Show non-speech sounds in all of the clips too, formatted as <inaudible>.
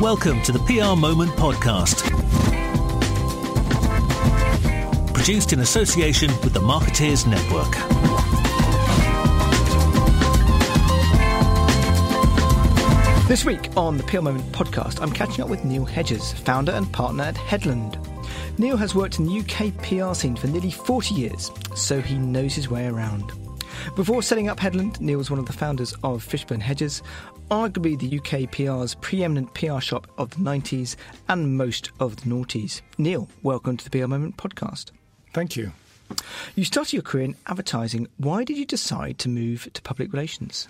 Welcome to the PR Moment podcast. Produced in association with the Marketeers Network. This week on the PR Moment podcast, I'm catching up with Neil Hedges, founder and partner at Headland. Neil has worked in the UK PR scene for nearly 40 years, so he knows his way around. Before setting up Headland, Neil was one of the founders of Fishburn Hedges, arguably the UK PR's preeminent PR shop of the 90s and most of the noughties. Neil, welcome to the PR Moment podcast. Thank you. You started your career in advertising. Why did you decide to move to public relations?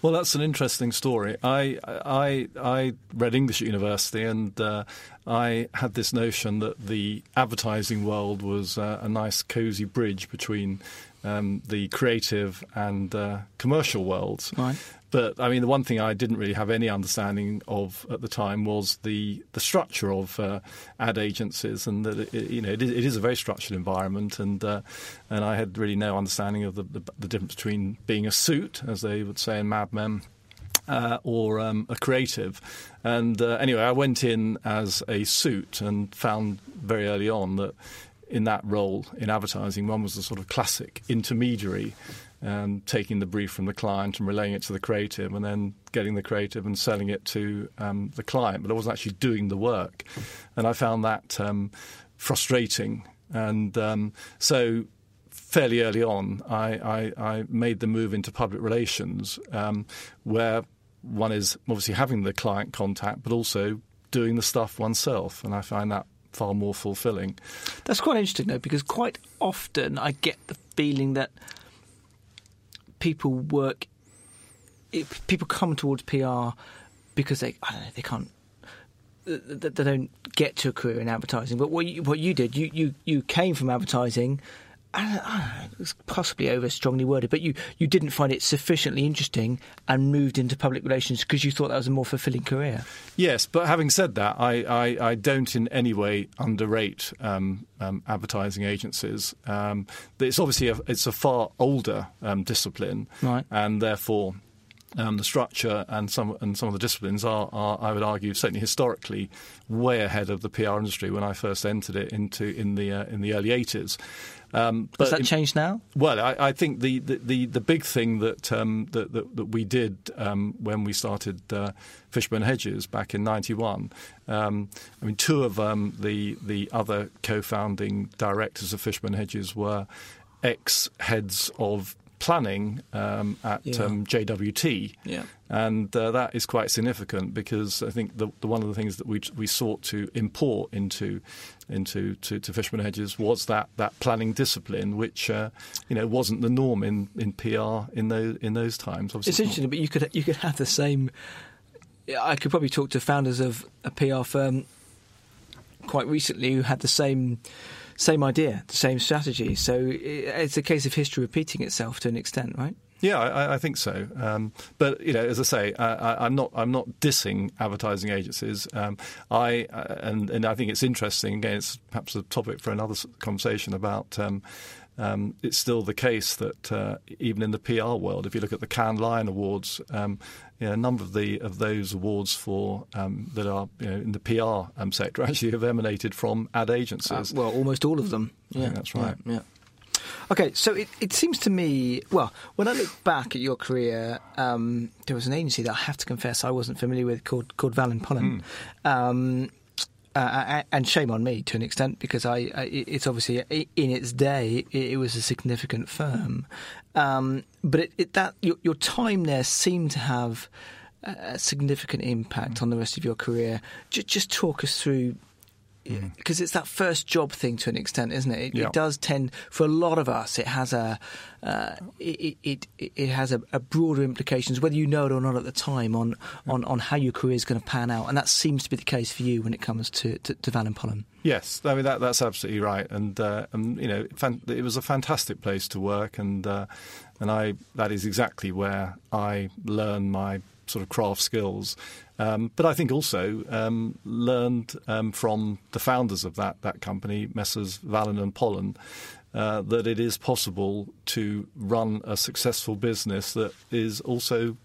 Well, that's an interesting story. I I, I read English at university, and uh, I had this notion that the advertising world was uh, a nice, cosy bridge between um, the creative and uh, commercial worlds. Right. But I mean, the one thing I didn't really have any understanding of at the time was the the structure of uh, ad agencies, and that it, you know it is, it is, a very structured environment, and uh, and I had really no understanding of the, the, the difference between being a suit, as they would say in Mad Men. Uh, or um, a creative. And uh, anyway, I went in as a suit and found very early on that in that role in advertising, one was the sort of classic intermediary and taking the brief from the client and relaying it to the creative, and then getting the creative and selling it to um, the client. But I wasn't actually doing the work, and I found that um, frustrating. And um, so, fairly early on, I, I, I, made the move into public relations, um, where one is obviously having the client contact, but also doing the stuff oneself, and I find that far more fulfilling. That's quite interesting, though, because quite often I get the feeling that people work. It, people come towards PR because they I don't know they can't they don't get to a career in advertising. But what you, what you did, you, you, you came from advertising it's possibly over strongly worded, but you, you didn't find it sufficiently interesting and moved into public relations because you thought that was a more fulfilling career. Yes, but having said that, I, I, I don't in any way underrate um, um, advertising agencies. Um, it's obviously a, it's a far older um, discipline, right. and therefore um, the structure and some and some of the disciplines are, are, I would argue, certainly historically, way ahead of the PR industry when I first entered it into in the uh, in the early eighties. Um, Has that changed now? Well, I, I think the, the, the, the, big thing that, um, that, that, that, we did um, when we started uh, Fishburn Hedges back in '91, um, I mean, two of um, the the other co-founding directors of Fishburn Hedges were ex heads of planning um, at yeah. um, JWT, yeah. and uh, that is quite significant because I think the, the, one of the things that we we sought to import into into to, to Fishburn Hedges was that, that planning discipline, which uh, you know wasn't the norm in, in PR in those in those times. Obviously, it's interesting, but you could you could have the same. I could probably talk to founders of a PR firm quite recently who had the same same idea, the same strategy. So it's a case of history repeating itself to an extent, right? Yeah, I, I think so. Um, but you know, as I say, I, am not I'm not dissing advertising agencies. Um, I uh, and and I think it's interesting. Again, it's perhaps a topic for another conversation about. Um, um, it's still the case that uh, even in the PR world, if you look at the Cannes Lion Awards, um, you know, a number of the of those awards for um, that are you know, in the PR um, sector <laughs> actually have emanated from ad agencies. Uh, well, almost all of them. Yeah, that's right. Yeah. yeah. Okay, so it, it seems to me, well, when I look back at your career, um, there was an agency that I have to confess I wasn't familiar with called called Valin Pollen. Mm. Uh, and shame on me to an extent because I, I it's obviously in its day it, it was a significant firm, um, but it, it, that your, your, time there seemed to have a significant impact on the rest of your career. Just, just talk us through because mm. it's that first job thing to an extent, isn't it? It, yeah. it does tend, for a lot of us, it has a uh, it, it, it has a, a, broader implications, whether you know it or not at the time, on on, on how your career is going to pan out, and that seems to be the case for you when it comes to to, to Valin Pollen. Yes, I mean that that's absolutely right, and uh, and you know fan, it was a fantastic place to work, and uh, and I that is exactly where I learned my sort of craft skills. Um, but I think also um, learned um, from the founders of that that company, Messrs. Valin and Pollen, uh, that it is possible to run a successful business that is also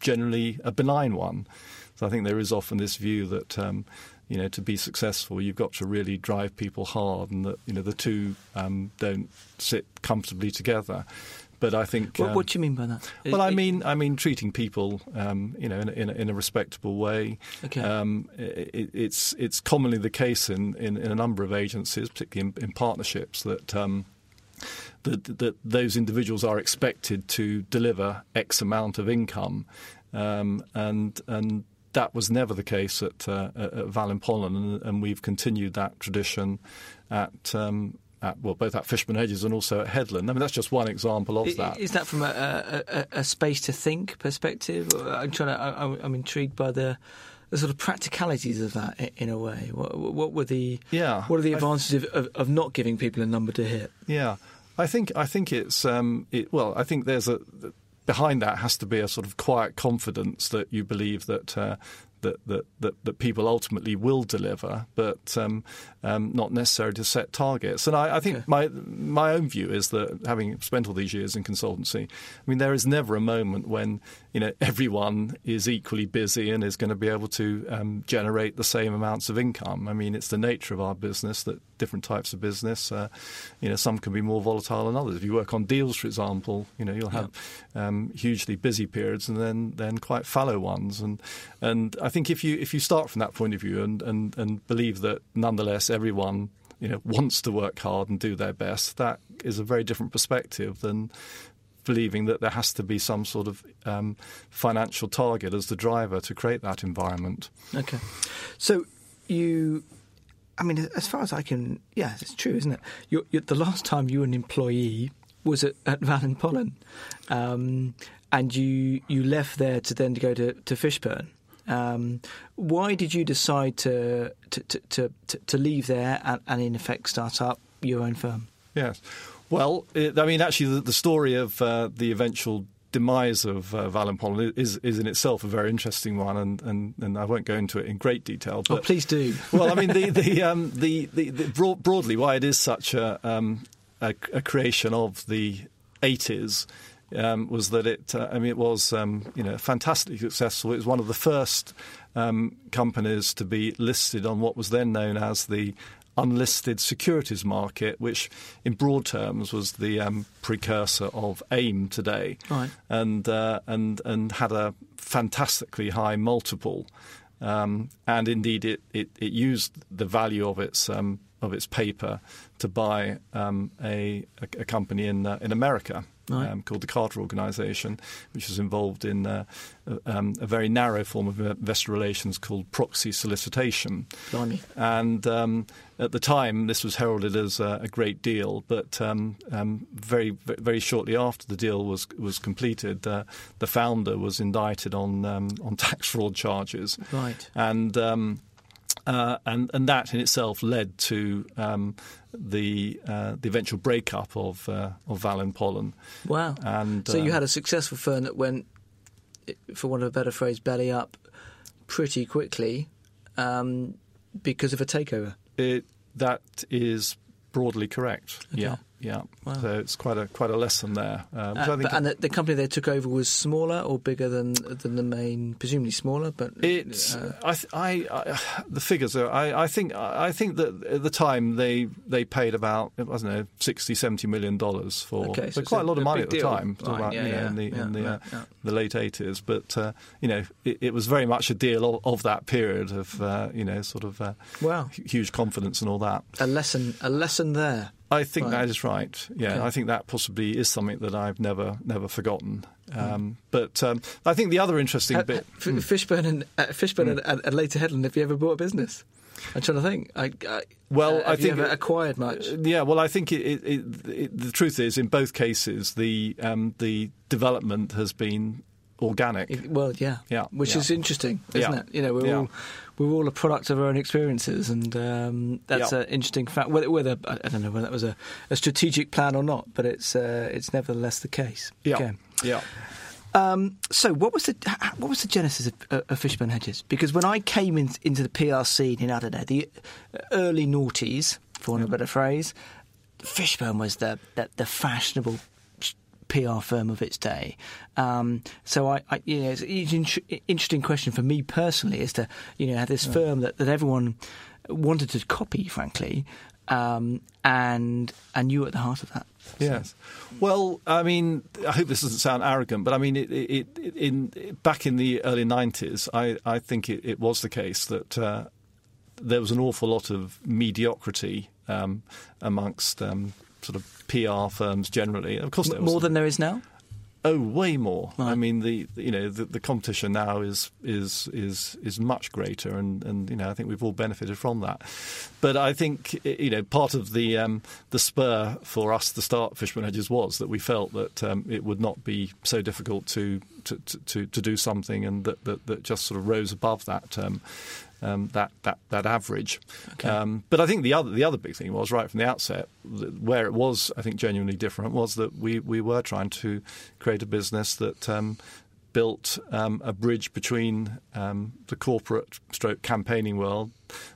generally a benign one. So I think there is often this view that um, you know to be successful, you've got to really drive people hard, and that you know the two um, don't sit comfortably together. But I think. What, um, what do you mean by that? well, I mean, I mean, treating people, um, you know, in, a- in, a, in a respectable way. Okay. Um, it, it's it's commonly the case in, in, in a number of agencies, particularly in, in partnerships, that. Um, that, that those individuals are expected to deliver X amount of income, um, and and that was never the case at, uh, at Pollen, and, and we've continued that tradition at. Um, at, well, both at Fishburn Hedges and also at Headland. I mean, that's just one example of that. Is that from a, a, a, space to think perspective? I'm trying to. I, I'm- I'm intrigued by the, the sort of practicalities of that in a way. What, what were the Yeah. What are the advantages of, of, of not giving people a number to hit? Yeah, I think I think it's um, it, well. I think there's a behind that has to be a sort of quiet confidence that you believe that. Uh, that, that, that, that people ultimately will deliver, but um, um, not necessarily to set targets. And I, I think Okay. my my own view is that having spent all these years in consultancy, I mean, there is never a moment when you know everyone is equally busy and is going to be able to um, generate the same amounts of income. I mean, it's the nature of our business that different types of business, uh, you know, some can be more volatile than others. If you work on deals, for example, you know, you'll have um, hugely busy periods and then then quite fallow ones. And and I think if you if you start from that point of view and and, and believe that nonetheless everyone you know wants to work hard and do their best, that is a very different perspective than believing that there has to be some sort of um, financial target as the driver to create that environment. Okay, so you. I mean, as far as I can, yeah, it's true, isn't it? you you the last time you were an employee was at, at Valin Pollen, um, and you you left there to then go to, to Fishburn. Um, why did you decide to to, to, to, to- leave there and, and in effect start up your own firm? Yes. Well, it, I mean, actually, the, the story of uh, the eventual demise of uh, Valin Pollen is, is in itself a very interesting one, and, and, and I won't go into it in great detail. Oh, But please do. <laughs> well, I mean, the the, um, the, the, the broad, broadly why it is such a, um, a, a creation of the 80s um, was that it. Uh, I mean, it was um, you know fantastically successful. It was one of the first um, companies to be listed on what was then known as the unlisted securities market, which, in broad terms, was the um, precursor of AIM today, Right. and uh, and and had a fantastically high multiple. Um, and indeed, it, it, it used the value of its um, of its paper to buy um, a, a, a company in uh, in America Right. um, called the Carter Organisation, which was involved in uh, a, um, a very narrow form of investor relations called proxy solicitation. Blimey. And um, at the time, this was heralded as a, a great deal, but um, um, very, very shortly after the deal was was completed, uh, the founder was indicted on um, on tax fraud charges, Right. and. Uh, and and that in itself led to um, the uh, the eventual breakup of uh, of Valin Pollen. Wow. And so you uh, had a successful firm that went, for want of a better phrase, belly up pretty quickly um, because of a takeover. It, that is broadly correct. Okay. Yeah, yeah. Wow. So it's quite a quite a lesson there. Uh, which Uh, I think but, and the, the company they took over was smaller or bigger than than the main, presumably smaller, but It's uh, I, th- I, I the figures are I, I think I think that at the time they they paid about I don't know 60 70 million dollars for Okay, so quite a- lot of money at the time Right, about, yeah, you know, yeah, in the yeah, in the, uh, the late 80s but uh, you know it, it was very much a deal of, of that period of uh, you know sort of uh, Wow. huge confidence and all that a lesson a lesson there. I think Right. that is right. Yeah, Okay. I think that possibly is something that I've never never forgotten. Hmm. Um, but um, I think the other interesting Uh, bit. F- Fishburn and uh, Fishburn and, and, and later Headland. Have you ever bought a business? I'm trying to think. I, I, Well, uh, I think you ever it- acquired much. Uh, Yeah, well, I think it, it, the truth is, in both cases, the um, the development has been organic. It- Well, yeah, Yeah, which yeah. is interesting, isn't Yeah. it? You know, we're Yeah. all we're all a product of our own experiences, and um, that's Yeah. an interesting fact. Whether, whether I I don't know whether that was a, a strategic plan or not, but it's uh, it's nevertheless the case. yeah, Okay. yeah. Um, so, what was the h- h- what was the genesis of, uh, of Fishburn Hedges? Because when I came in, into the PR scene in I don't know the early noughties, for want of a better phrase, Fishburn was the the, the fashionable PR firm of its day. Um, so I, I, you know, it's, it's an interesting question for me personally as to you know have this yeah. firm that, that everyone wanted to copy, frankly, um, and and you at the heart of that. Yes. Well, I mean, I hope this doesn't sound arrogant, but I mean, it, it, it, in back in the early '90s, I, I think it, was the case that uh, there was an awful lot of mediocrity um, amongst um, sort of PR firms generally. Of course, more than there is now. Oh, way more. Right. I mean, the you know the, the, competition now is is is is much greater, and, and you know I think we've all benefited from that. But I think you know part of the um, the spur for us to start Fishburn Hedges was that we felt that um, it would not be so difficult to to, to, to do something, and that, that, that just sort of rose above that um, um, that, that that average. Okay. Um, but I think the other the other big thing was right from the outset, where it was I think genuinely different was that we we were trying to create a business that. Um, built um, a bridge between um, the corporate stroke campaigning world,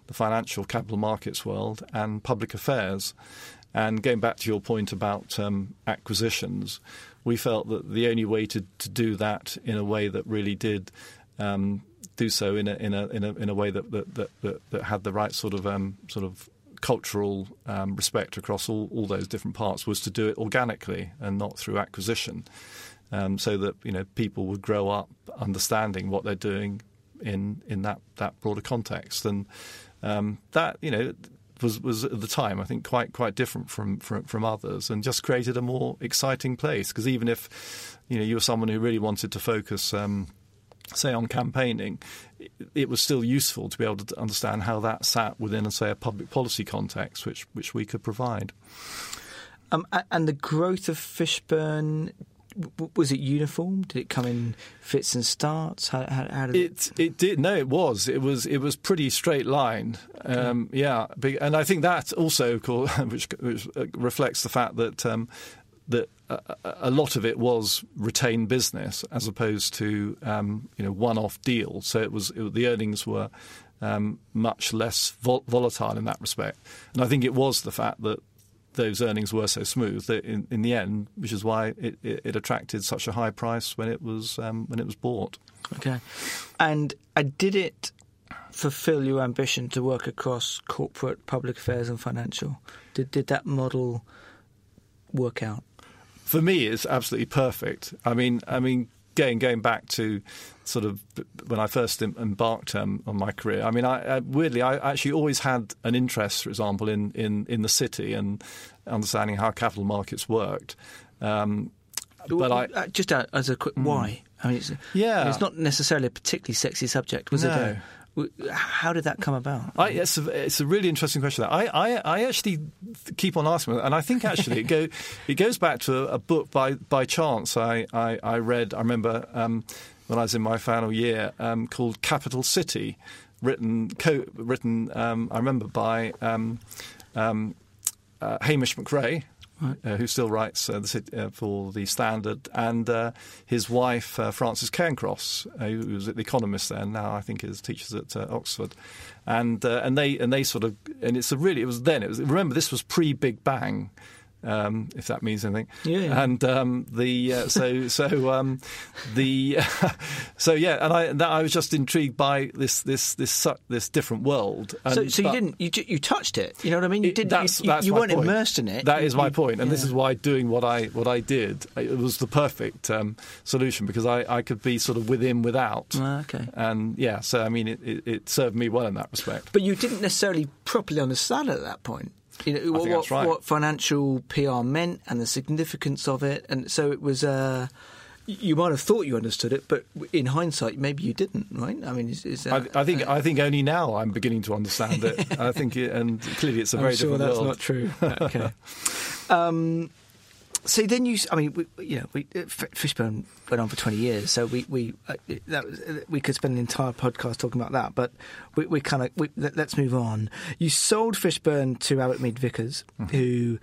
the financial capital markets world, and public affairs. And going back to your point about um, acquisitions, we felt that the only way to, to do that in a way that really did um, do so in a in a in a, in a way that that, that that, that had the right sort of um, sort of cultural um, respect across all, all those different parts was to do it organically and not through acquisition, um, so that you know people would grow up understanding what they're doing in in that that broader context, and um, that you know was was at the time I think quite quite different from from, from others, and just created a more exciting place because even if you know you were someone who really wanted to focus. Um, say on campaigning, it was still useful to be able to understand how that sat within, say, a public policy context, which which we could provide. Um, and the growth of Fishburn was it uniform? Did it come in fits and starts? How, how, how did it, it? It did. No, it was. It was. It was pretty straight line. Okay. Um, yeah, and I think that also, <laughs> which, which reflects the fact that um, that a, a, lot of it was retained business as opposed to um, you know one-off deals. So it was it, the earnings were um, much less vol- volatile in that respect. And I think it was the fact that those earnings were so smooth that in, in the end, which is why it, it, it, attracted such a high price when it was um, when it was bought. Okay, and uh, did it fulfil your ambition to work across corporate, public affairs, and financial? Did did that model work out? For me, it's absolutely perfect. I mean, I mean, going going back to sort of when I first embarked um, on my career. I mean, I, I, weirdly, I actually always had an interest, for example, in, in, in the city and understanding how capital markets worked. Um, but I uh, just as a quick mm. why. I mean, it's, yeah, it's not necessarily a particularly sexy subject, was no. it? How did that come about? I, it's, a, it's a really interesting question. I, I, I actually keep on asking, and I think actually it, go, <laughs> it goes back to a, a, book by by chance I, I, I read. I remember um, when I was in my final year um, called Capital City, written co- written um, I remember by um, um, uh, Hamish McRae, Right. Uh, who still writes uh, the, uh, for the Standard, and uh, his wife uh, Frances Cairncross, uh, who was at the Economist then, now I think is teaches at Oxford, and and they and they sort of and it's a really it was then it was remember this was pre Big Bang, um, if that means anything. Yeah. yeah. And um, the uh, so <laughs> so um, the <laughs> so yeah, and I that, I was just intrigued by this this this this different world. And, so, so you didn't you you touched it. You know what I mean? You did. That's, you, that's you weren't point. immersed in it. That is my point, and yeah. this is why doing what I what I did it was the perfect um, solution because I, I could be sort of within without. Ah, okay. And yeah, so I mean it, it, it served me well in that respect. But you didn't necessarily properly understand it at that point you know what, what, right. what, financial PR meant and the significance of it, and so it was. Uh, you might have thought you understood it, but in hindsight, maybe you didn't, right? I mean, is, is that, I, I, think uh, I think only now I'm beginning to understand it. <laughs> I think, it, and clearly, it's a very I'm sure different that's world. not true. <laughs> okay. <laughs> Um, so then you, I mean, we, you know, we, uh, went on for twenty years, so we we uh, that was, uh, we could spend an entire podcast talking about that. But we, we kind of let, us move on. You sold Fishburn to Abbott Mead Vickers, mm-hmm. who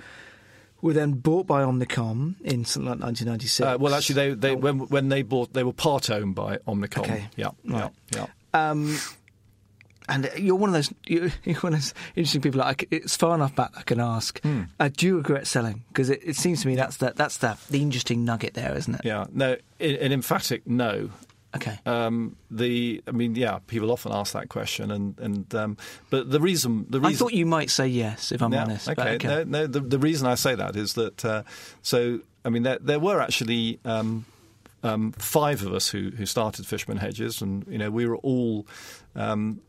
were then bought by Omnicom in something like 1996. Uh, well, actually, they, they oh. when when they bought, they were part owned by Omnicom. Okay. Yeah, right. yeah, yeah. Um, And you're one of those <laughs> you're one of those interesting people. Like it's far enough back I can ask. Hmm. Uh, do you regret selling? Because it, it seems to me that's the that's the the interesting nugget there, isn't it? Yeah, no, an emphatic no. Okay. Um, the, I mean, yeah, people often ask that question, and and um, but the reason, the reason I thought you might say yes, if I'm yeah, honest. Okay, okay. no, no. The, the reason I say that is that uh, so I mean there, there were actually um, um, five of us who who started Fishburn Hedges, and you know we were all um,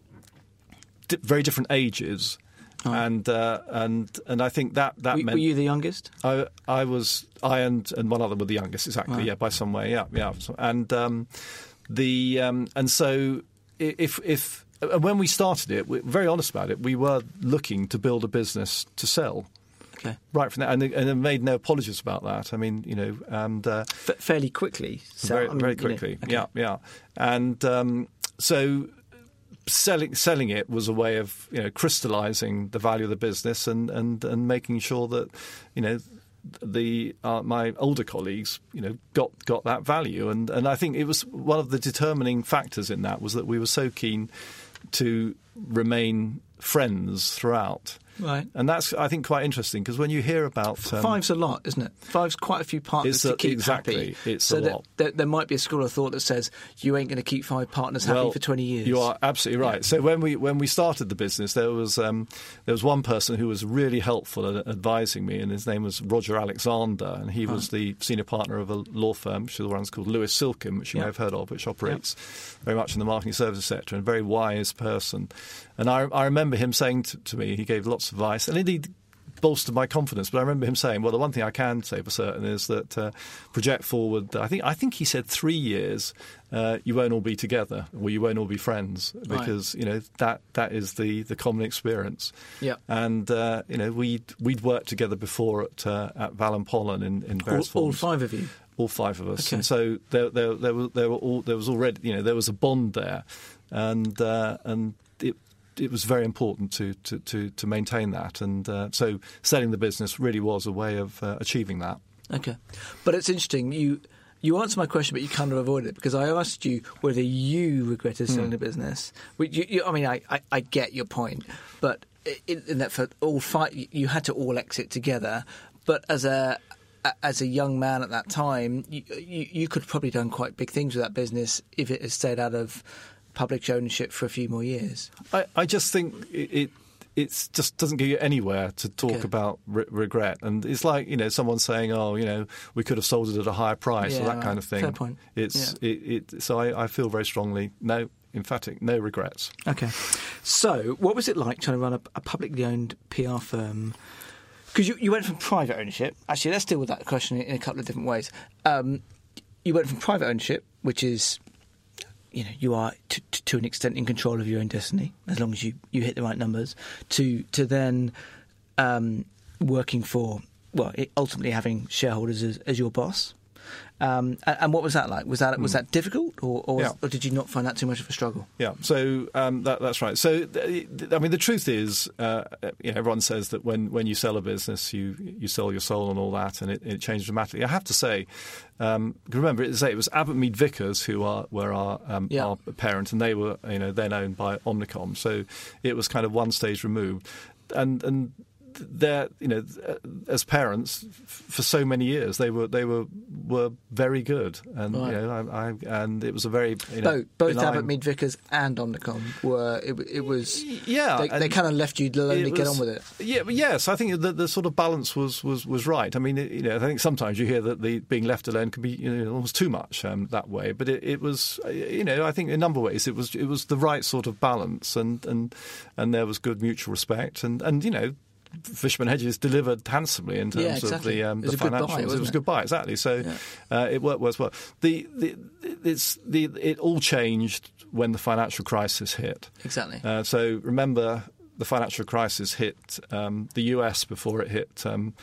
di- very different ages. And uh, and and I think that that were, meant were you the youngest? I I was I and and one other were the youngest exactly Right. yeah by some way yeah yeah and um, the um, and so if if when we started it we're very honest about it we were looking to build a business to sell Okay. right from that and and made no apologies about that I mean you know and uh, F- fairly quickly. So, very, I mean, very you know, quickly. okay. Yeah, yeah. And um, so selling selling it was a way of you know crystallizing the value of the business and and and making sure that you know the uh, my older colleagues you know got got that value. And and I think it was one of the determining factors in that was that we were so keen to remain friends throughout Right. and that's I think quite interesting because when you hear about um, Five's a lot, isn't it? Five's quite a few partners It's to keep exactly. happy. It's so a that, lot. There, there might be a school of thought that says you ain't going to keep five partners happy Well, for twenty years. You are absolutely right. So when we when we started the business, there was um, there was one person who was really helpful at advising me, and his name was Roger Alexander, and he was the senior partner of a law firm, which is the runs called Lewis Silkin, which you Yeah. may have heard of, which operates very much in the marketing services sector, and a very wise person. And I, I remember him saying to, to me, he gave lots of advice, and indeed bolstered my confidence. But I remember him saying, "Well, the one thing I can say for certain is that uh, project forward. I think I think he said three years. Uh, you won't all be together, or you won't all be friends, Right. because you know that that is the the common experience. Yeah. And uh, you know we'd we'd worked together before at uh, at Val Pollen in in all, various all forms five of you. all five of us, Okay. and so there, there, there, were, there were all, there was already, you know, there was a bond there, and uh, and it it was very important to to to, to maintain that, and uh, so selling the business really was a way of uh, achieving that. Okay, but it's interesting. You you answered my question, but you kind of avoided it because I asked you whether you regretted selling the business. Which you, you, I mean, I, I, I get your point, but in, in that for all five, you had to all exit together. But as a as a young man at that time, you, you, you could have probably done quite big things with that business if it had stayed out of public ownership for a few more years. I, I just think it. it it's just doesn't get you anywhere to talk about re- regret, and it's like you know someone saying, "Oh, you know, we could have sold it at a higher price," Yeah, or that right. kind of thing. Fair point. It's it, it. So I, I feel very strongly no, emphatic, no regrets. Okay. So, what was it like trying to run a, a publicly owned PR firm? Because you, you went from private ownership. Actually, let's deal with that question in a couple of different ways. Um, you went from private ownership, which is, you know, you are to, to, an extent in control of your own destiny, as long as you, you hit the right numbers, to to then um, working for, well, ultimately having shareholders as, as your boss. Um, and, and what was that like? Was that was that difficult, or or, was- Hmm. Yeah. or did you not find that too much of a struggle? Yeah, so um, that, that's right. So, th- th- I mean, the truth is, uh, you know, everyone says that when, when you sell a business, you you sell your soul and all that, and it, it changed dramatically. I have to say, um, remember, it was, it was Abbott Mead Vickers who are were our um, Yeah. our parent, and they were you know then owned by Omnicom. So it was kind of one stage removed, and and they're you know as parents for so many years they were they were were very good and Right. you know I, I and it was a very you know, both both benign- Abbott Mead Vickers and Omnicom were it, it was yeah they, they kind of left you alone to it get on with it. Yeah, but yes, I think the, the sort of balance was, was, was right. I mean, it- you know, I think sometimes you hear that the being left alone can be you know, almost too much um, that way. But it, it was, uh, you know, I think in a number of ways it was it was the right sort of balance, and and and there was good mutual respect, and and you know. Fishburn Hedges delivered handsomely in terms Yeah, exactly. of the, um, the a good buy, financials. it was a good buy, exactly. So Yeah. uh, it worked well. The, the it's the it all changed when the financial crisis hit. Exactly. Uh, so remember, the financial crisis hit um, the US before it hit um,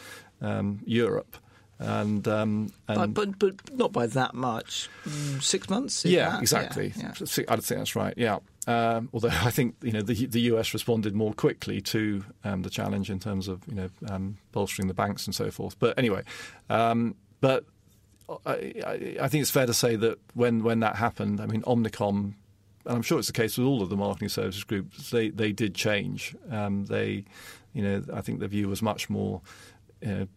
um, Europe, and, um, and but, but but not by that much. Mm, Six months. yeah, that? exactly. Yeah, yeah. I'd think that's right. Yeah. Um, although <laughs> I think you know the, the US responded more quickly to um, the challenge in terms of you know um, bolstering the banks and so forth. But anyway, um, but I, I, think it's fair to say that when when that happened, I mean Omnicom and I'm sure it's the case with all of the marketing services groups, they they did change. Um, they, you know, I think the view was much more. You know,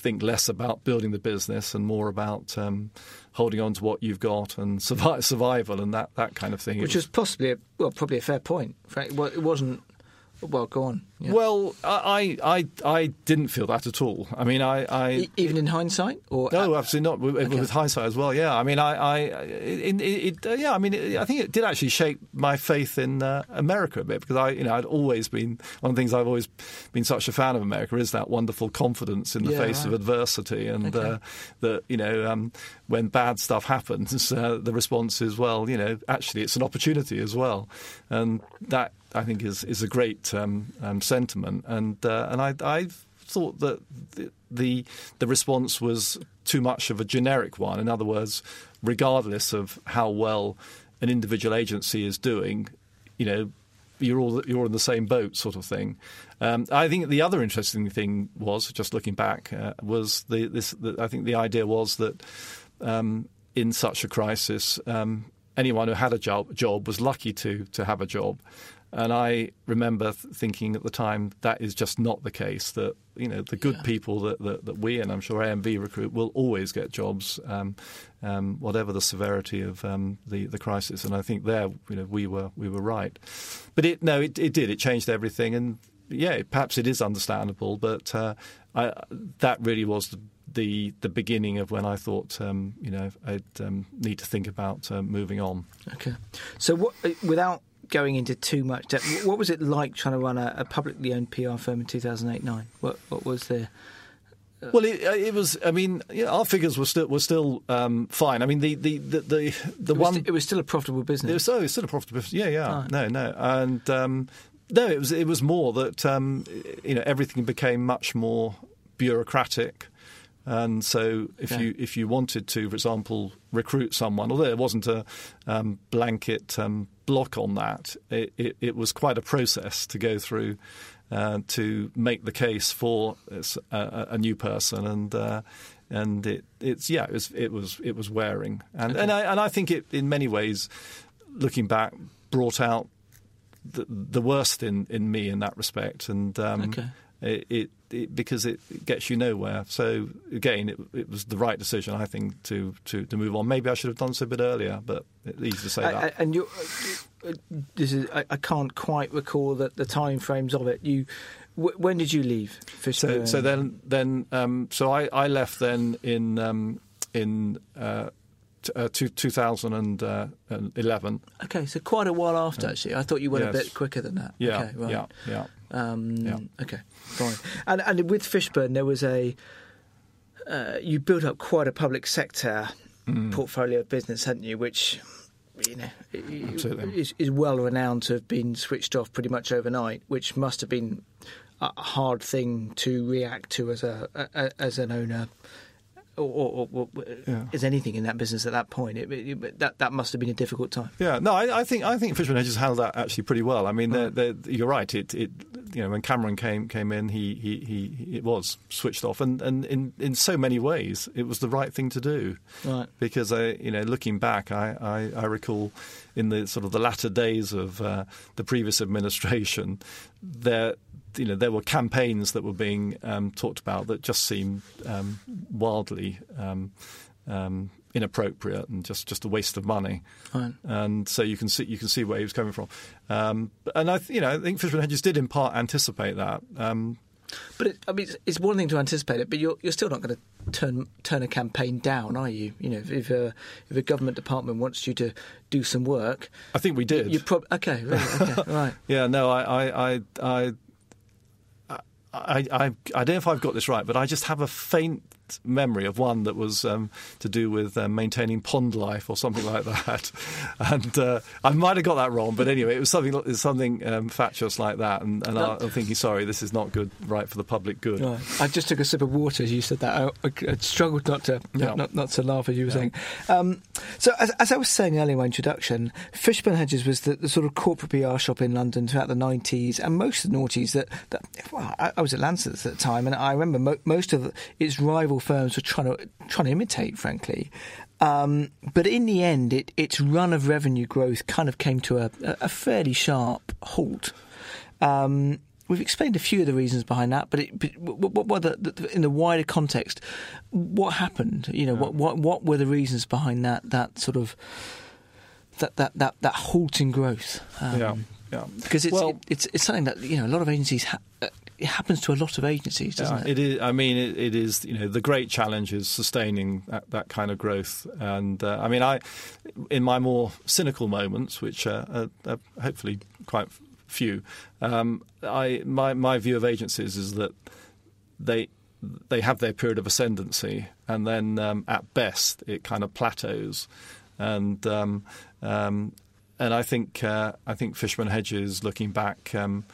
think less about building the business and more about um, holding on to what you've got and survive, <laughs> survival and that, that kind of thing. Which was, was possibly, a, well, probably a fair point. Well, it wasn't well, go on. Yeah. Well, I, I, I didn't feel that at all. I mean, I, I even in hindsight, or no, absolutely not. With, okay. with hindsight as well, yeah. I mean, I, I, it, it, uh, yeah. I mean, I think it did actually shape my faith in uh, America a bit because I, you know, I'd always been one of the things I've always been such a fan of America is that wonderful confidence in the yeah, face right. of adversity, and okay. uh, that you know, um, when bad stuff happens, <laughs> uh, the response is well, you know, actually, it's an opportunity as well, and that I think is is a great um, um, sentiment, and uh, and I, I thought that the, the, the response was too much of a generic one. In other words, regardless of how well an individual agency is doing, you know, you're all you're in the same boat, sort of thing. Um, I think the other interesting thing was, just looking back, uh, was the this. The, I think the idea was that um, in such a crisis, um, anyone who had a job, job was lucky to to have a job, and I remember thinking at the time that is just not the case. That you know the good yeah. people that, that, that, we and I'm sure AMV recruit will always get jobs, um, um, whatever the severity of um, the the crisis. And I think there, you know, we were we were right. But it no, it, it did. It changed everything. And yeah, perhaps it is understandable, but uh, I, that really was the, the the beginning of when I thought, um, you know, I'd um, need to think about uh, moving on. Okay, so what uh, without going into too much depth, what was it like trying to run a, a publicly owned PR firm in 2008-9? What, what was the... Uh... Well, it, uh, it, was. I mean, yeah, our figures were still were still um, fine. I mean, the the the the, the it one st- it was still a profitable business. It was, oh, it was still a profitable business. Yeah, yeah. No, no, and um, no, it was it was more that um, you know everything became much more bureaucratic. And so, if yeah. you if you wanted to, for example, recruit someone, although there wasn't a um, blanket um, block on that, it, it, it, was quite a process to go through uh, to make the case for a, a new person, and uh, and it, it's yeah, it was it was it was wearing, and okay. and I and I think it in many ways, looking back, brought out the, the worst in, in me in that respect, and um, okay. It, it it, because it, gets you nowhere. So again, it, it, was the right decision, I think, to, to, to move on. Maybe I should have done so a bit earlier, but it's easy to say I, that. and you, uh, this is I, I, can't quite recall the, the time frames of it. You, when did you leave Fishburn? So, so then, then, um, so I, I left then in um, in. Uh, uh, 2011. Okay, so quite a while after, actually. I thought you went yes. a bit quicker than that. Yeah, okay, right. yeah, yeah. Um, yeah. Okay, fine. And, and with Fishburn, there was a. Uh, you built up quite a public sector mm. portfolio of business, hadn't you? Which, you know, is, is, well renowned to have been switched off pretty much overnight, which must have been a hard thing to react to as a, a as an owner or, or, or yeah. is anything in that business at that point. It, it, that that must have been a difficult time. Yeah, no, I, I think I think Fishburn Hedges handled that actually pretty well. I mean, right. they're, they're, you're right. It, it you know when Cameron came came in, he he, he it was switched off, and, and in, in so many ways, it was the right thing to do. Right. Because I you know looking back, I, I, I recall in the sort of the latter days of uh, the previous administration, there you know, there were campaigns that were being um, talked about that just seemed um, wildly um, um, inappropriate and just, just a waste of money. Right. And so you can see you can see where he was coming from. Um, and I, you know, I think Fishburn Hedges did in part anticipate that. Um, but it, I mean, it's, it's, one thing to anticipate it, but you're you're still not going to turn turn a campaign down, are you? You know, if if a, if a government department wants you to do some work, I think we did. You, you prob- okay, really, okay, <laughs> right? yeah, no, I, I, I, I I, I, I, don't know if I've got this right, but I just have a faint memory of one that was um, to do with um, maintaining pond life or something like that. <laughs> and uh, I might have got that wrong, but anyway, it was something something um, fatuous like that. And, and no. I, am thinking, sorry, this is not good, right for the public good. Right. I just took a sip of water as you said that. I, I struggled not to yeah. not, not, to laugh as you were yeah. saying. Um, so, as, as, I was saying earlier in my introduction, Fishburn Hedges was the, the, sort of corporate PR shop in London throughout the 90s and most of the noughties that, that well, I, I, was at Lancet at the time, and I remember mo- most of its rival firms were trying to trying to imitate, frankly. Um, but in the end, it, its run of revenue growth kind of came to a, a fairly sharp halt. Um, we've explained a few of the reasons behind that, but, it, but what, what the, the, in the wider context, what happened? You know, what, what what were the reasons behind that that sort of that that that, that halting growth? Um, yeah. Yeah, because it's well, it, it's it's something that you know a lot of agencies ha- it happens to a lot of agencies, doesn't yeah, it? It is. I mean, it, it is. You know, the great challenge is sustaining that, that kind of growth. And uh, I mean, I, in my more cynical moments, which are, are hopefully quite few, um, I my my view of agencies is that they they have their period of ascendancy, and then um, at best it kind of plateaus, and um, um and I think uh, I think Fishburn Hedges, looking back, um,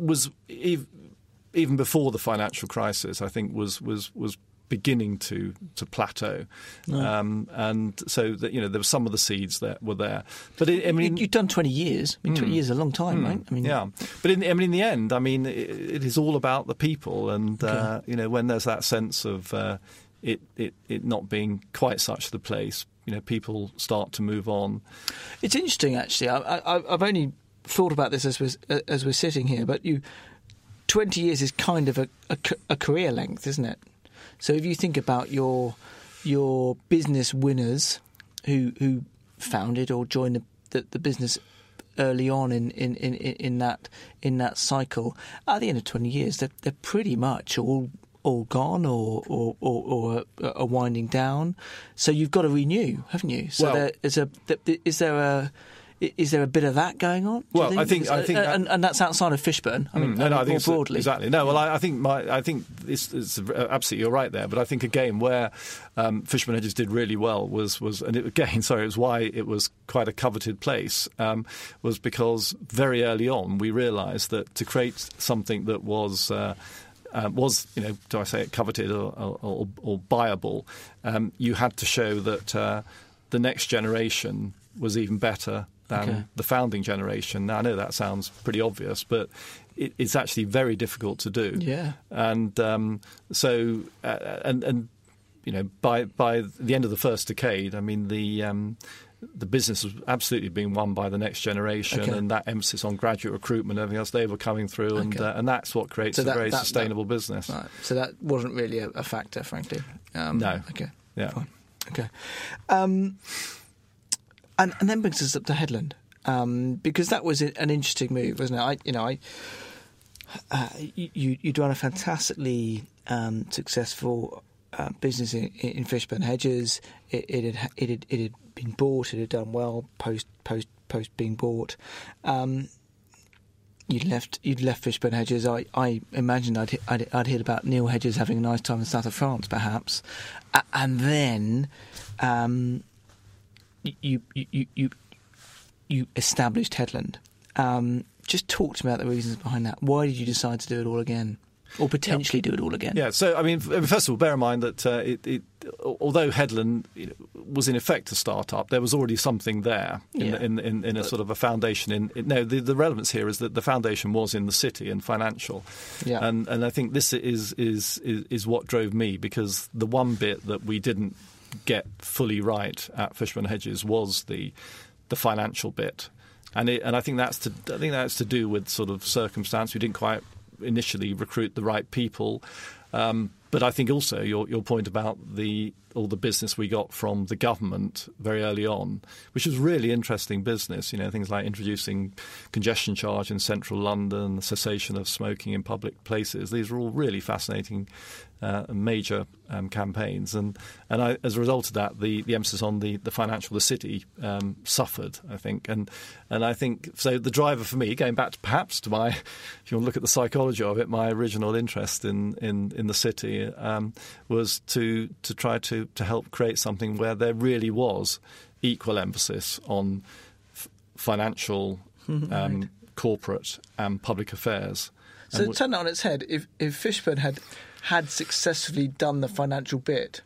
was even before the financial crisis. I think was was was beginning to to plateau, um, and so that you know there were some of the seeds that were there. But it, I mean, you've done twenty years. I mean, twenty mm, years is a long time, mm, right? I mean, yeah. But in, I mean, in the end, I mean, it, it is all about the people, and okay. uh, you know, when there's that sense of uh, it, it it not being quite such the place, you know people start to move on. It's interesting, actually. I, have only thought about this as we're as we're sitting here, but you, twenty years is kind of a, a, a career length, isn't it? So if you think about your your business winners who who founded or joined the, the, the business early on in, in, in, in that in that cycle, at the end of twenty years, they're, they're pretty much all all gone or or, or, or are winding down. So you've got to renew, haven't you? So well, there is a is there a is there a bit of that going on? Well, think? I think I think, that, and, and, that's outside of Fishburn. I mean, mm, no, no, I think broadly, exactly. No, well, I, I think my, I think it's, it's, absolutely you're right there. But I think again, where um, Fishburn Hedges did really well was was and it, again, <laughs> sorry, it was why it was quite a coveted place um, was because very early on we realised that to create something that was uh, um, was, you know, do I say it coveted or, or, or buyable, um, you had to show that uh, the next generation was even better than okay. the founding generation. Now, I know that sounds pretty obvious, but it, it's actually very difficult to do. Yeah. And um, so, uh, and, and, you know, by, by the end of the first decade, I mean, the um, the business was absolutely being won by the next generation, okay. and that emphasis on graduate recruitment and everything else, they were coming through, okay. and uh, and that's what creates so that, a very that, sustainable that, business. Right. So that wasn't really a, a factor, frankly. Um, no. Okay. Yeah. Fine. Okay. Um, and and then brings us up to Headland, um, because that was an interesting move, wasn't it? I, you know, I. Uh, you you run a fantastically um, successful uh, business in, in Fishburn Hedges. It, it, had it had it had been bought. It had done well post post post being bought. Um, you'd left you'd left Fishburn Hedges. I, I imagined I'd, I'd, I'd heard about Neil Hedges having a nice time in the south of France, perhaps, uh, and then um, you, you you you established Headland. Um, just talk to me about the reasons behind that. Why did you decide to do it all again? Or potentially do it all again. Yeah. So I mean, first of all, bear in mind that uh, it, it, although Headland was in effect a start-up, there was already something there in, yeah. in, in, in, a sort of a foundation. In, no, the, the, relevance here is that the foundation was in the city and financial. Yeah. And and I think this is is is, is what drove me because the one bit that we didn't get fully right at Fishburn Hedges was the the financial bit. And, it, and I think that's to I think that's to do with sort of circumstance. We didn't quite initially recruit the right people. Um, but I think also your your point about the all the business we got from the government very early on, which was really interesting business. You know, things like introducing congestion charge in central London, cessation of smoking in public places. These are all really fascinating uh, major um, campaigns, and and I, as a result of that, the, the emphasis on the, the financial the city um, suffered, I think, and and I think so. The driver for me, going back to perhaps to my, <laughs> if you want to look at the psychology of it, my original interest in in, in the city um, was to to try to to help create something where there really was equal emphasis on f- financial, <laughs> right. Um, corporate, and public affairs. So and w- turn it on its head. If if Fishburn had had successfully done the financial bit,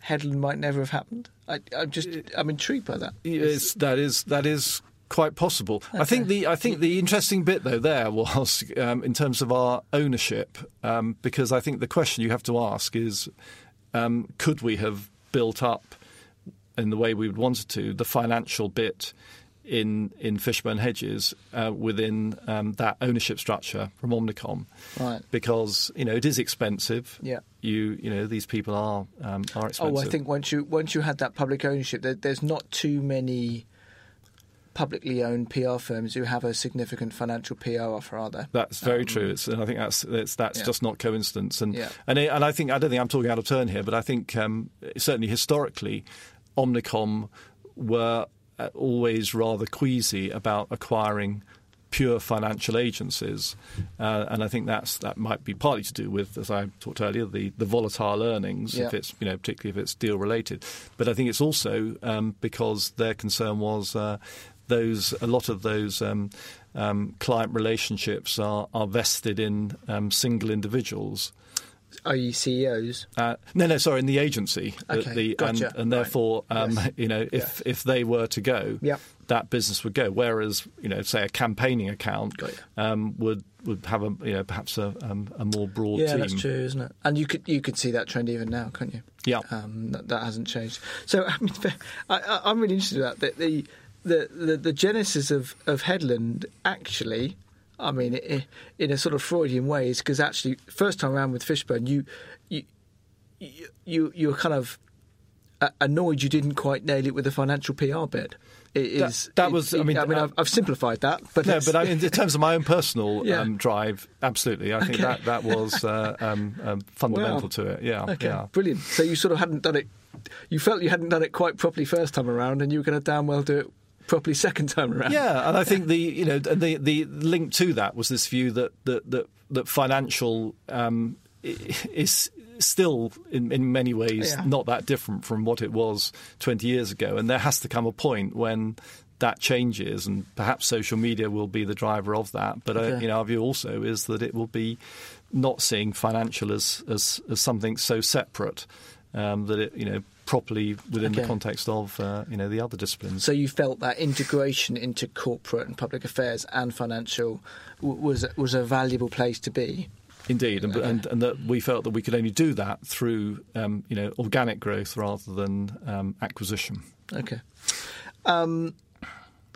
Headland might never have happened. I, am just I'm intrigued by that. Yes, that is that is quite possible. Okay. I think the I think the interesting bit though there was um, in terms of our ownership, um, because I think the question you have to ask is, um, could we have built up in the way we would want it to, the financial bit in in Fishburn Hedges uh, within um, that ownership structure from Omnicom, Right. Because you know it is expensive. Yeah. You you know these people are um, are expensive. Oh, I think once you once you had that public ownership, there, there's not too many publicly owned PR firms who have a significant financial PR offer, are there? That's very true. It's, and I think that's it's, that's Yeah. just not coincidence. And Yeah. and it, and I think I don't think I'm talking out of turn here, but I think um, certainly historically, Omnicom were always rather queasy about acquiring pure financial agencies, uh, and I think that's that might be partly to do with, as I talked earlier, the, the volatile earnings, Yeah. if it's you know particularly if it's deal related. But I think it's also um, because their concern was uh, those a lot of those um, um, client relationships are, are vested in um, single individuals. i.e., CEOs. Uh, no, no, sorry, in the agency. Okay, the, gotcha. and, and therefore, um, Yes. you know, if if they were to go, Yep. that business would go. Whereas, you know, say a campaigning account um, would would have a you know perhaps a, um, a more broad Yeah, team. that's true, isn't it? And you could you could see that trend even now, can't you? Yeah. um, that, that hasn't changed. So <laughs> I mean, I, I, I'm really interested in that. The the, the, the, the genesis of, of Headland actually, I mean, i in a sort of Freudian way, is because actually first time around with Fishburn, you you you you, were kind of uh, annoyed you didn't quite nail it with the financial PR bit. It That- is that was- it- I mean, I mean, uh, I've, I've simplified that, but No, but I mean, in terms of my own personal <laughs> Yeah. um, drive, absolutely. I think Okay. that that was uh, um, um, fundamental to it. Yeah, Okay, yeah. brilliant. So you sort of hadn't done it. You felt you hadn't done it quite properly first time around, and you were going to damn well do it properly second time around. Yeah, and I think the you know the the link to that was this view that that that, that financial um, is still in, in many ways Yeah. not that different from what it was 20 years ago, and there has to come a point when that changes, and perhaps social media will be the driver of that. But uh, Okay. you know, our view also is that it will be not seeing financial as as, as something so separate um, that it you know properly within the context of uh, you know the other disciplines. So you felt that integration into corporate and public affairs and financial w- was was a valuable place to be. Indeed, and, Okay. and, and that we felt that we could only do that through, um, you know, organic growth rather than um, acquisition. Okay. Um,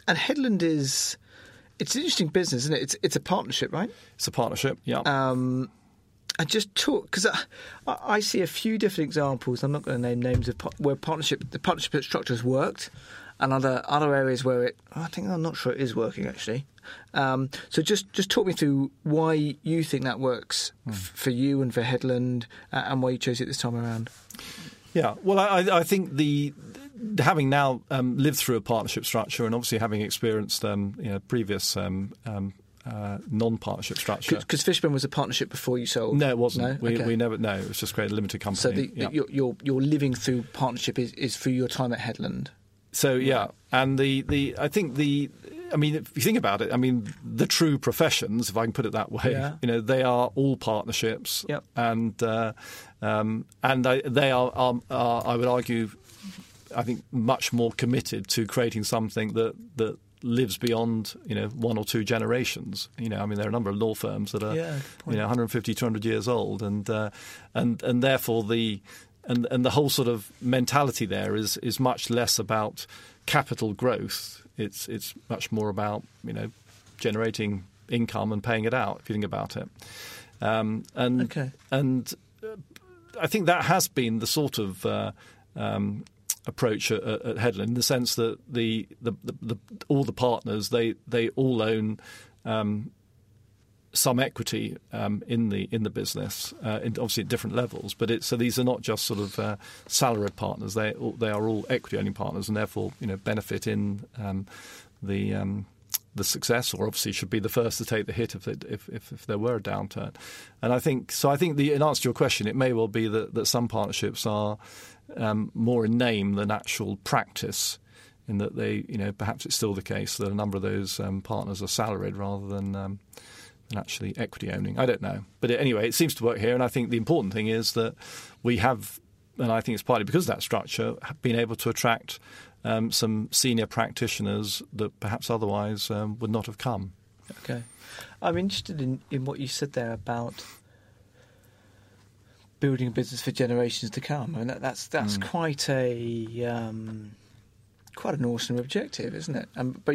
and Headland is it's an interesting business, isn't it? It's it's a partnership, right? It's a partnership. Yeah. Um, and just talk because I, I I see a few different examples. I'm not going to name names of where partnership the partnership structure has worked, and other other areas where it. I think I'm not sure it is working actually. Um, so just just talk me through why you think that works f- for you and for Headland, uh, and why you chose it this time around. Yeah, well, I, I think the having now um, lived through a partnership structure and obviously having experienced um, you know, previous um, um, uh, non-partnership structure. Because Fishburn was a partnership before you sold. No, it wasn't. No? We, Okay. we never. No, it was just created a limited company. So the, yeah. your, your your living through partnership is, is through your time at Headland. So yeah, and the, the I think the I mean if you think about it, I mean the true professions, if I can put it that way, Yeah. you know, they are all partnerships, Yep. and uh, um, and I, they are, are, are I would argue, I think much more committed to creating something that that lives beyond you know one or two generations. You know, I mean there are a number of law firms that are Yeah, you know 150, 200 years old, and uh, and and therefore the and and the whole sort of mentality there is is much less about capital growth. It's it's much more about you know generating income and paying it out. If you think about it, um, and Okay. and uh, I think that has been the sort of uh, um, approach at, at Headland in the sense that the, the, the, the all the partners they they all own. Um, some equity um, in the in the business, uh, in, obviously at different levels. But it, so these are not just sort of uh, salaried partners; they they are all equity owning partners, and therefore you know benefit in um, the um, the success, or obviously should be the first to take the hit if, it, if, if if there were a downturn. And I think so. I think the in answer to your question, it may well be that that some partnerships are um, more in name than actual practice. In that they, you know, perhaps it's still the case that a number of those um, partners are salaried rather than um, than actually equity owning. I don't know. But anyway, it seems to work here. And I think the important thing is that we have, and I think it's partly because of that structure, been able to attract um, some senior practitioners that perhaps otherwise um, would not have come. Okay. I'm interested in, in what you said there about building a business for generations to come. I mean, that, that's that's Mm. quite a um, quite an awesome objective, isn't it? Um, but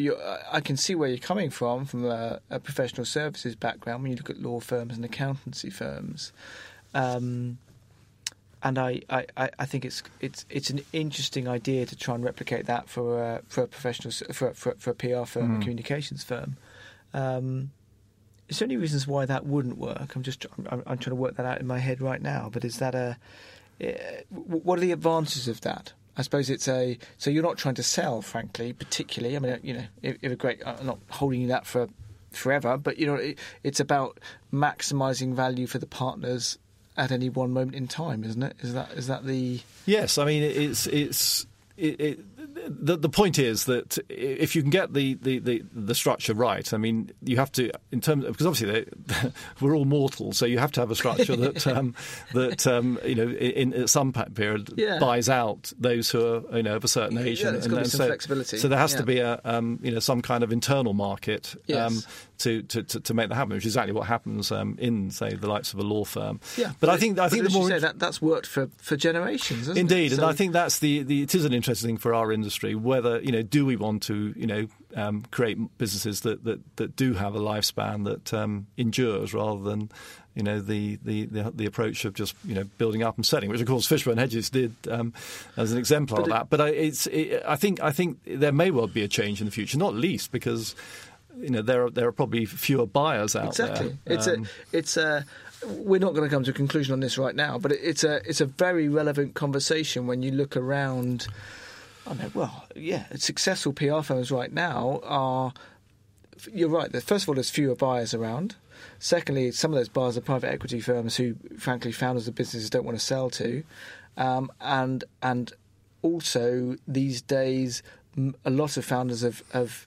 I can see where you're coming from from a, a professional services background when you look at law firms and accountancy firms. Um, and I, I, I think it's it's it's an interesting idea to try and replicate that for a, for a professional for a- for, a- for a PR firm, a Mm. communications firm. Um, is there any reasons why that wouldn't work? I'm just I'm, I'm trying to work that out in my head right now. But is that a uh, what are the advantages of that? I suppose it's a so you're not trying to sell, frankly, particularly. I mean, you know, if, if a great, I'm not holding you that for forever, but you know, it, it's about maximising value for the partners at any one moment in time, isn't it? Is that is that the Yes, I mean it's it's it, it, the the point is that if you can get the, the, the, the structure right, I mean you have to in terms because obviously they, <laughs> we're all mortal, so you have to have a structure that <laughs> um, that um, you know in, in some period Yeah. buys out those who are you know of a certain age, yeah, gotta and some so, flexibility. So there has Yeah. to be a um, you know some kind of internal market. Um, Yes. to, to, to, to make that happen, which is exactly what happens um, in, say, the likes of a law firm. yeah? but I think I think the more say, that that's worked for, for generations, hasn't Indeed, it? and I think that's the, the it is an interesting thing for our industry. Whether you know, do we want to you know um, create businesses that, that, that do have a lifespan that um, endures rather than you know the, the, the, the approach of just you know building up and selling, which of course Fishburn Hedges did um, as an exemplar But of that. But I, it's it, I think I think there may well be a change in the future, not least because. You know there are there are probably fewer buyers out exactly. there. It's Um, a it's a. We're not going to come to a conclusion on this right now, but it, it's a it's a very relevant conversation when you look around. I know, well, yeah, successful PR firms right now are. You're right. First of all, there's fewer buyers around. Secondly, some of those buyers are private equity firms who, frankly, founders of businesses don't want to sell to, um, and and also these days, a lot of founders have, have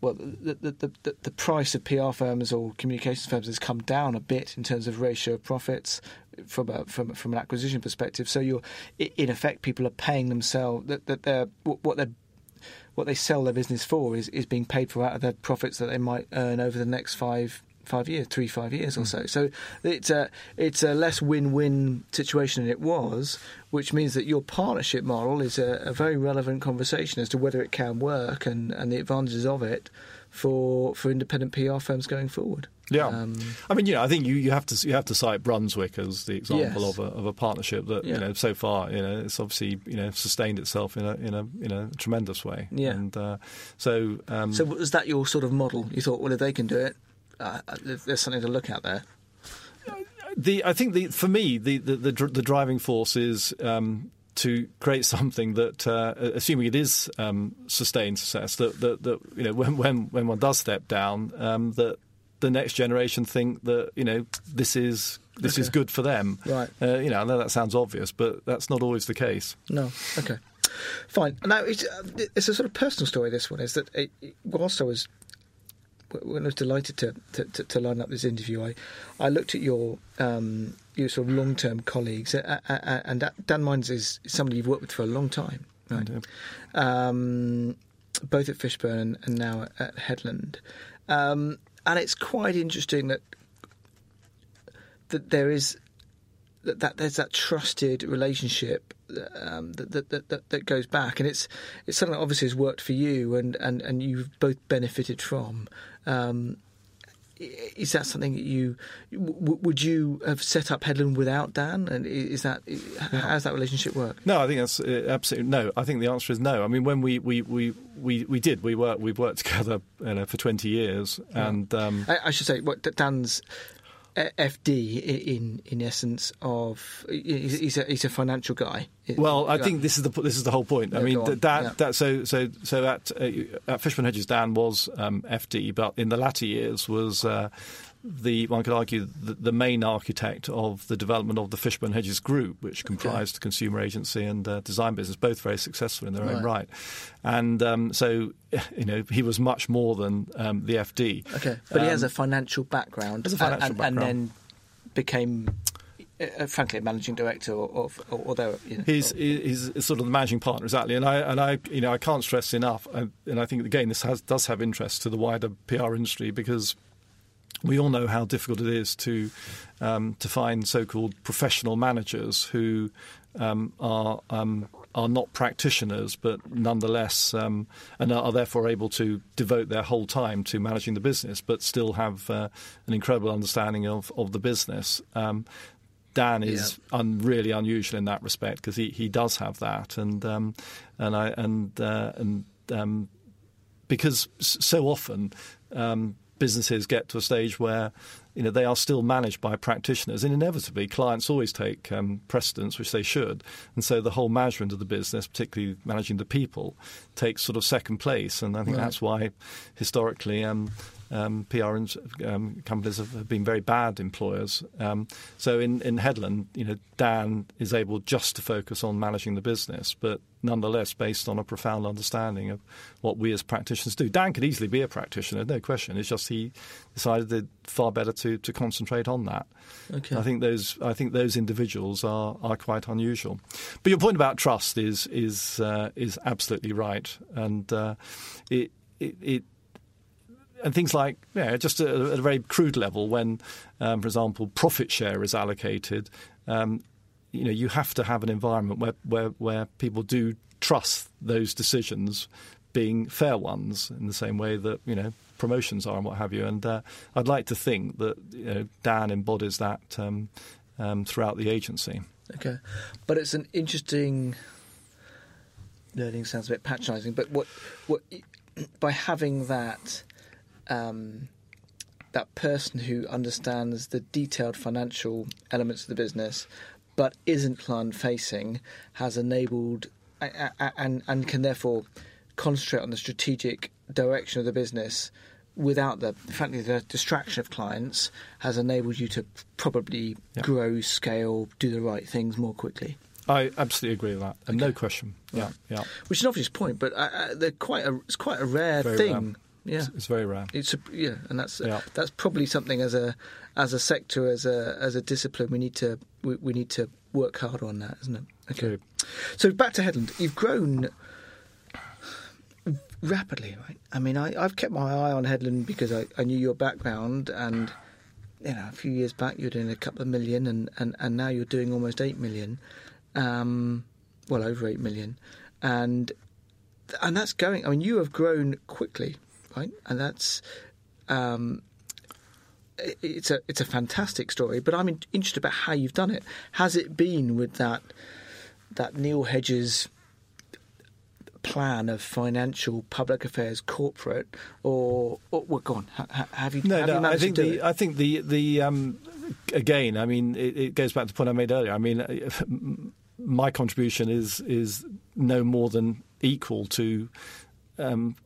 well, the, the, the, the price of PR firms or communications firms has come down a bit in terms of ratio of profits from a, from from an acquisition perspective. So you're in effect, people are paying themselves that that they're what what they what they sell their business for is, is being paid for out of the profits that they might earn over the next five five years, three five years or mm. so. So it's a it's a less win win situation than it was, which means that your partnership model is a, a very relevant conversation as to whether it can work and, and the advantages of it for for independent PR firms going forward. Yeah, Um, I mean, you know, I think you, you have to you have to cite Brunswick as the example Yes. of a of a partnership that Yeah. you know so far you know it's obviously you know sustained itself in a in a in a tremendous way. Yeah. and uh, so um, So was that your sort of model? You thought, well, if they can do it, uh, there's something to look at there. the I think the for me the the the, the driving force is. Um, to create <laughs> something that, uh, assuming it is um, sustained success, that, that, that you know when, when when one does step down, um, that the next generation think that you know this is this is good for them. Right. Uh, you know, I know that sounds obvious, but that's not always the case. No. Okay. Fine. Now it's, uh, it's a sort of personal story. This one is that it, whilst I was when I was delighted to, to, to, to line up this interview, I, I looked at your um, your sort of long term colleagues, and Dan Mines is somebody you've worked with for a long time, right? Um, both at Fishburn and, and now at Headland, um, and it's quite interesting that that there is that, that there's that trusted relationship um, that, that, that, that goes back, and it's it's something that obviously has worked for you, and, and, and you've both benefited from. Um, is that something that you w- would you have set up Headland without Dan? And is that how does that relationship work? No, I think that's uh, absolutely no. I think the answer is no. I mean, when we we, we, we, we did we worked we've worked together you know, for twenty years, and um, I, I should say what Dan's FD in in essence of he's, a he's a financial guy. well, I think this is the this is the whole point. I Yeah, mean, that, that, Yeah. that so so so at uh, at Fishburn Hedges, Dan was um, FD, but in the latter years was. Uh, the one could argue the, the main architect of the development of the Fishburn Hedges Group, which comprised the consumer agency and uh, design business, both very successful in their own Right. right. And um, so, <laughs> you know, he was much more than um, the FD. Okay, but he has Um, a financial background, a financial and, background. and then became, uh, frankly, a managing director, or, of, or although you know, He's, he's sort of the managing partner, exactly, and I and I, you know, I can't stress enough, and and I think again this has does have interest to the wider PR industry because we all know how difficult it is to um, to find so-called professional managers who um, are um, are not practitioners, but nonetheless, um, and are, therefore able to devote their whole time to managing the business, but still have uh, an incredible understanding of, of the business. Um, Dan is yeah. un, really unusual in that respect because he, he does have that, and um, and I and uh, and um, because so often um, businesses get to a stage where you know they are still managed by practitioners, and inevitably clients always take um, precedence, which they should, and so the whole management of the business, particularly managing the people, takes sort of second place, and I think right. that's why historically. Um, um, PR um, companies have been very bad employers. Um, so in, in Headland, you know, Dan is able just to focus on managing the business, but nonetheless based on a profound understanding of what we as practitioners do. Dan could easily be a practitioner, no question. It's just he decided that far better to, to concentrate on that. Okay. I think those I think those individuals are, are quite unusual. But your point about trust is is uh, is absolutely right, and uh, it, it, it and things like, yeah, just at a, very crude level, when, um, for example, profit share is allocated, um, you know, you have to have an environment where, where, where people do trust those decisions being fair ones in the same way that, you know, promotions are and what have you. And uh, I'd like to think that you know, Dan embodies that um, um, throughout the agency. Okay. But it's an interesting learning sounds a bit patronising, but what what by having that um, that person who understands the detailed financial elements of the business, but isn't client facing, has enabled and and can therefore concentrate on the strategic direction of the business without the frankly the distraction of clients has enabled you to probably grow, scale, do the right things more quickly. I absolutely agree with that, and okay. no question. Yeah, yeah. Which is an obvious point, but uh, uh they're quite a, it's quite a rare Very thing. Rare yeah, it's, it's very rare. It's a, yeah, and that's yeah. that's probably something as a as a sector as a as a discipline we need to we, we need to work harder on that, isn't it? Okay. So back to Headland, you've grown rapidly, right? I mean, I, have kept my eye on Headland because I, I knew your background, and you know, a few years back you were doing a couple of million, and, and, and now you're doing almost eight million, um, well over eight million, and and that's going. I mean, you have grown quickly right? And that's um, it's a it's a fantastic story. But I'm interested about how you've done it. Has it been with that that Neil Hedges plan of financial public affairs corporate or, or well, go on have you no have no you I think the it? I think the the um, again I mean it, it, goes back to the point I made earlier I mean <laughs> my contribution is is no more than equal to um,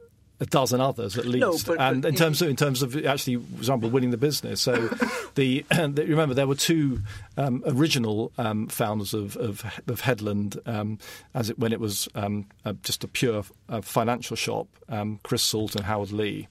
a dozen others at least. No, but, and but, in terms of in terms of actually, for example, winning the business. So <laughs> the, <clears throat> the remember there were two um, original um, founders of, of, of Headland um, as it when it was um, just a pure uh, financial shop, um, Chris Salt and Howard Lee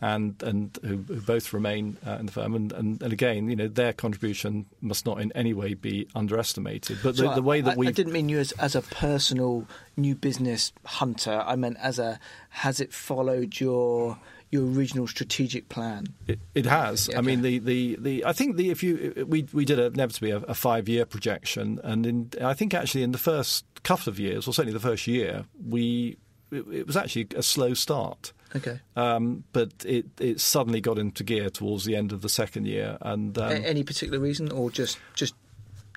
and and who, who both remain uh, in the firm. And, and, and, again, you know, their contribution must not in any way be underestimated. But the, so the way that we I didn't mean you as as a personal new business hunter. I meant as a has it followed your your original strategic plan? It, it has. Okay. I mean, the, the, the I think the if you we we did a, inevitably a, a five year projection, and in, I think actually in the first couple of years, or certainly the first year, we it, it was actually a slow start. Okay. Um, but it, it suddenly got into gear towards the end of the second year. And um, any particular reason, or just just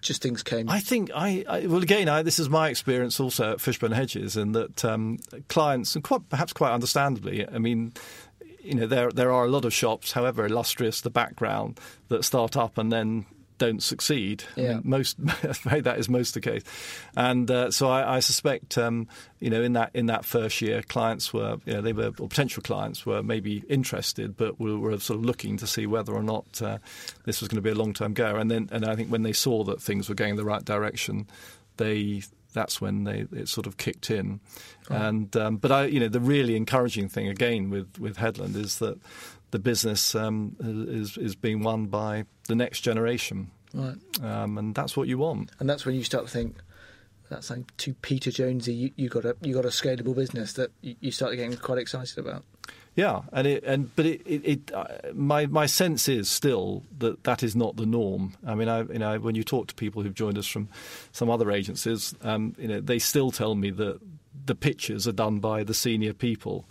just things came? I think I, I well again I, this is my experience also at Fishburn Hedges, in that um, clients and quite, perhaps quite understandably, I mean. You know there there are a lot of shops, however illustrious the background, that start up and then don't succeed. Yeah. I mean, most <laughs> that is most the case, and uh, so I, I suspect um, you know in that in that first year, clients were you know they were or potential clients were maybe interested, but were, were sort of looking to see whether or not uh, this was going to be a long term go. And then and I think when they saw that things were going in the right direction, they that's when they it sort of kicked in. And um, but I, you know, the really encouraging thing again with with Headland is that the business um, is is being won by the next generation, right? Um, and that's what you want. And that's when you start to think. that's sounds too Peter Jonesy. You, you got a you got a scalable business that you, you started getting quite excited about. Yeah, and it, and but it, it, it uh, my my sense is still that that is not the norm. I mean, I you know when you talk to people who've joined us from some other agencies, um, you know they still tell me that the pitches are done by the senior people,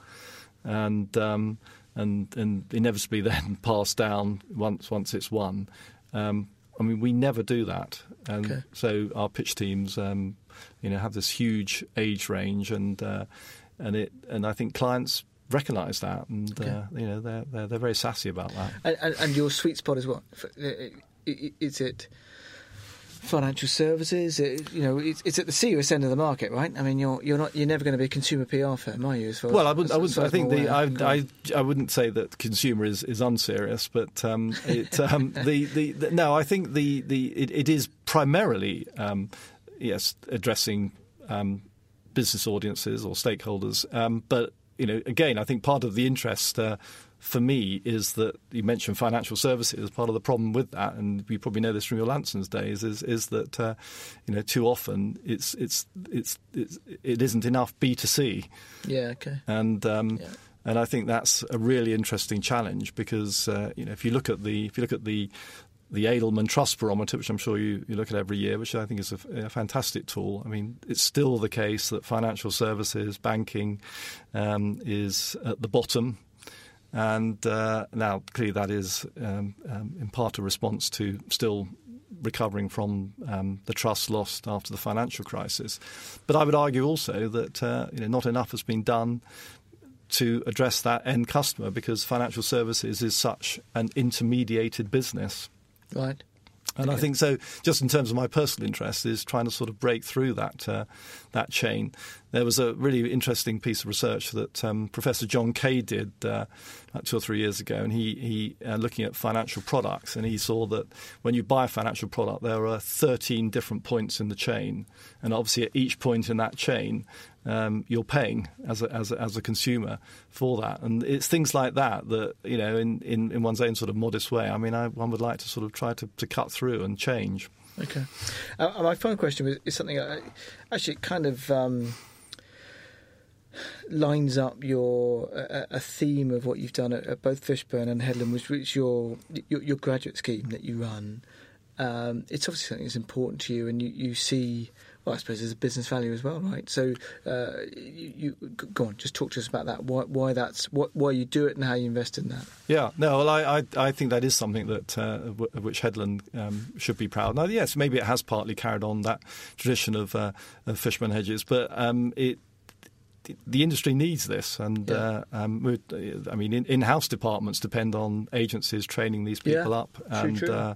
and um, and and inevitably <laughs> then passed down once once it's won. Um, I mean, we never do that, and Okay. so our pitch teams, um, you know, have this huge age range, and uh, and it and I think clients recognise that, and uh, you know, they're, they're they're very sassy about that. And, and, and your sweet spot is what? F- i- i- Is it financial services? It, you know, it's, it's at the serious end of the market, right? I mean, you're you're not you're never going to be a consumer PR firm, are you? As as- Well, I wouldn't. as- I, wouldn't, I think the. I, I. I wouldn't say that consumer is, is unserious, but um, it, um, <laughs> the, the, the no, I think the, the it, it is primarily um, yes addressing um, business audiences or stakeholders, um, but you know again, I think part of the interest. Uh, for me, is that you mentioned financial services. Part of the problem with that, and you probably know this from your Lanson's days, is is that uh, you know too often it's it's it's, it's it isn't enough B two C yeah, okay. and um, Yeah. and I think that's a really interesting challenge because uh, you know if you look at the if you look at the the Edelman Trust Barometer, which I'm sure you, you look at every year, which I think is a, a fantastic tool. I mean, it's still the case that financial services, banking, um, is at the bottom. And uh, now, clearly, that is um, um, in part a response to still recovering from um, the trust lost after the financial crisis. But I would argue also that uh, you know, not enough has been done to address that end customer because financial services is such an intermediated business. Right. And I think so. Just in terms of my personal interest, is trying to sort of break through that uh, that chain. There was a really interesting piece of research that um, Professor John Kay did uh, about two or three years ago, and he he uh, looking at financial products, and he saw that when you buy a financial product, there are 13 different points in the chain, and obviously at each point in that chain, um, you're paying as a, as a, as a consumer for that, and it's things like that that you know, in, in, in one's own sort of modest way. I mean, I, one would like to sort of try to, to cut through and change. Okay. Uh, my final question is something I, actually it kind of um, lines up your a, a theme of what you've done at, at both Fishburn and Headland, which is your, your your graduate scheme that you run. Um, it's obviously something that's important to you, and you, you see. Well, I suppose there's a business value as well, right? So, uh, you, you go on, just talk to us about that. Why, why that's what, why you do it, and how you invest in that. Yeah, no, well, I, I, I think that is something that uh, w- of which Headland um, should be proud. Now, yes, maybe it has partly carried on that tradition of, uh, of Fishburn Hedges, but um, it the industry needs this, and Yeah. uh, um, I mean, in, in-house departments depend on agencies training these people Yeah, up, and true. Uh,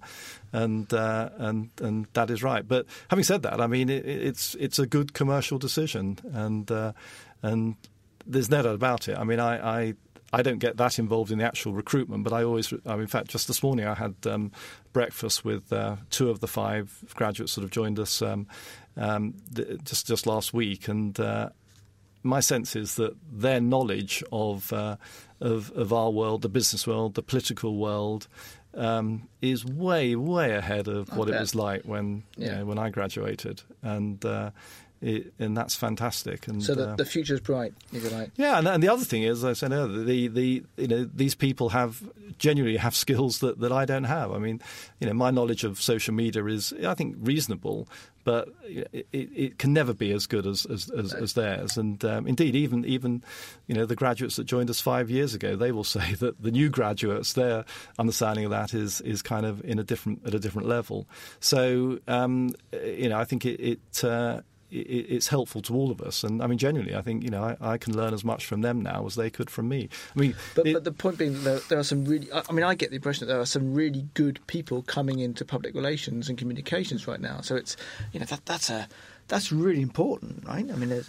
and uh, and and that is right. But having said that, I mean, it, it's it's a good commercial decision, and uh, and there's no doubt about it. I mean, I. I I don't get that involved in the actual recruitment, but I always, I mean, in fact, just this morning I had um, breakfast with uh, two of the five graduates that have joined us um, um, th- just just last week, and uh, my sense is that their knowledge of, uh, of of our world, the business world, the political world, um, is way way ahead of I what it was like when you know, when I graduated, and uh, it, and that's fantastic. And So the, uh, the future's bright, if you like. yeah, and, and the other thing is, as I said earlier, the, the you know these people have genuinely have skills that, that I don't have. I mean, you know, my knowledge of social media is, I think, reasonable, but it, it, it can never be as good as as, as, as theirs. And um, indeed, even even you know the graduates that joined us five years ago, they will <laughs> say that the new graduates, their understanding of that is is kind of in a different at a different level. So um, you know, I think it. it uh, it, it's helpful to all of us. And I mean, genuinely, I think you know I, I can learn as much from them now as they could from me. I mean, But, it- but the point being, that there, there are some really. I mean, I get the impression that there are some really good people coming into public relations and communications right now. So it's, you know, that that's a that's really important, right? I mean, uh,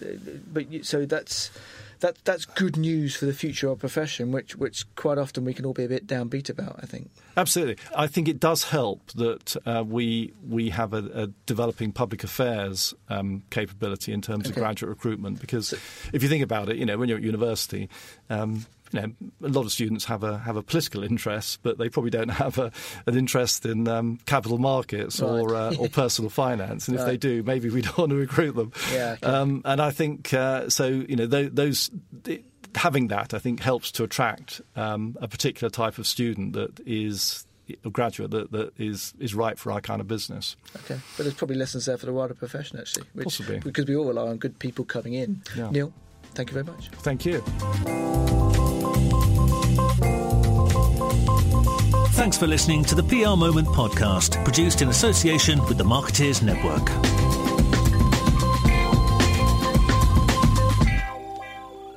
but so that's that that's good news for the future of our profession, which which quite often we can all be a bit downbeat about. I think. Absolutely, I think it does help that uh, we we have a, a developing public affairs um, capability in terms of graduate recruitment. Because if you think about it, you know, when you're at university, um, you know, a lot of students have a have a political interest, but they probably don't have a, an interest in um, capital markets right. or uh, or personal <laughs> finance. And if right. they do, maybe we don't <laughs> want to recruit them. Yeah. Okay. Um, and I think uh, so. You know, those. those having that, I think, helps to attract um, a particular type of student that is a graduate that, that is is right for our kind of business. Okay, but there's probably lessons there for the wider profession actually, which, Possibly because we all rely on good people coming in. Yeah. Neil, thank you very much. Thank you. Thanks for listening to the PR Moment podcast, produced in association with the Marketeers Network.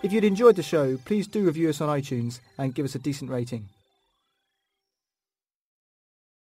If you'd enjoyed the show, please do review us on iTunes and give us a decent rating.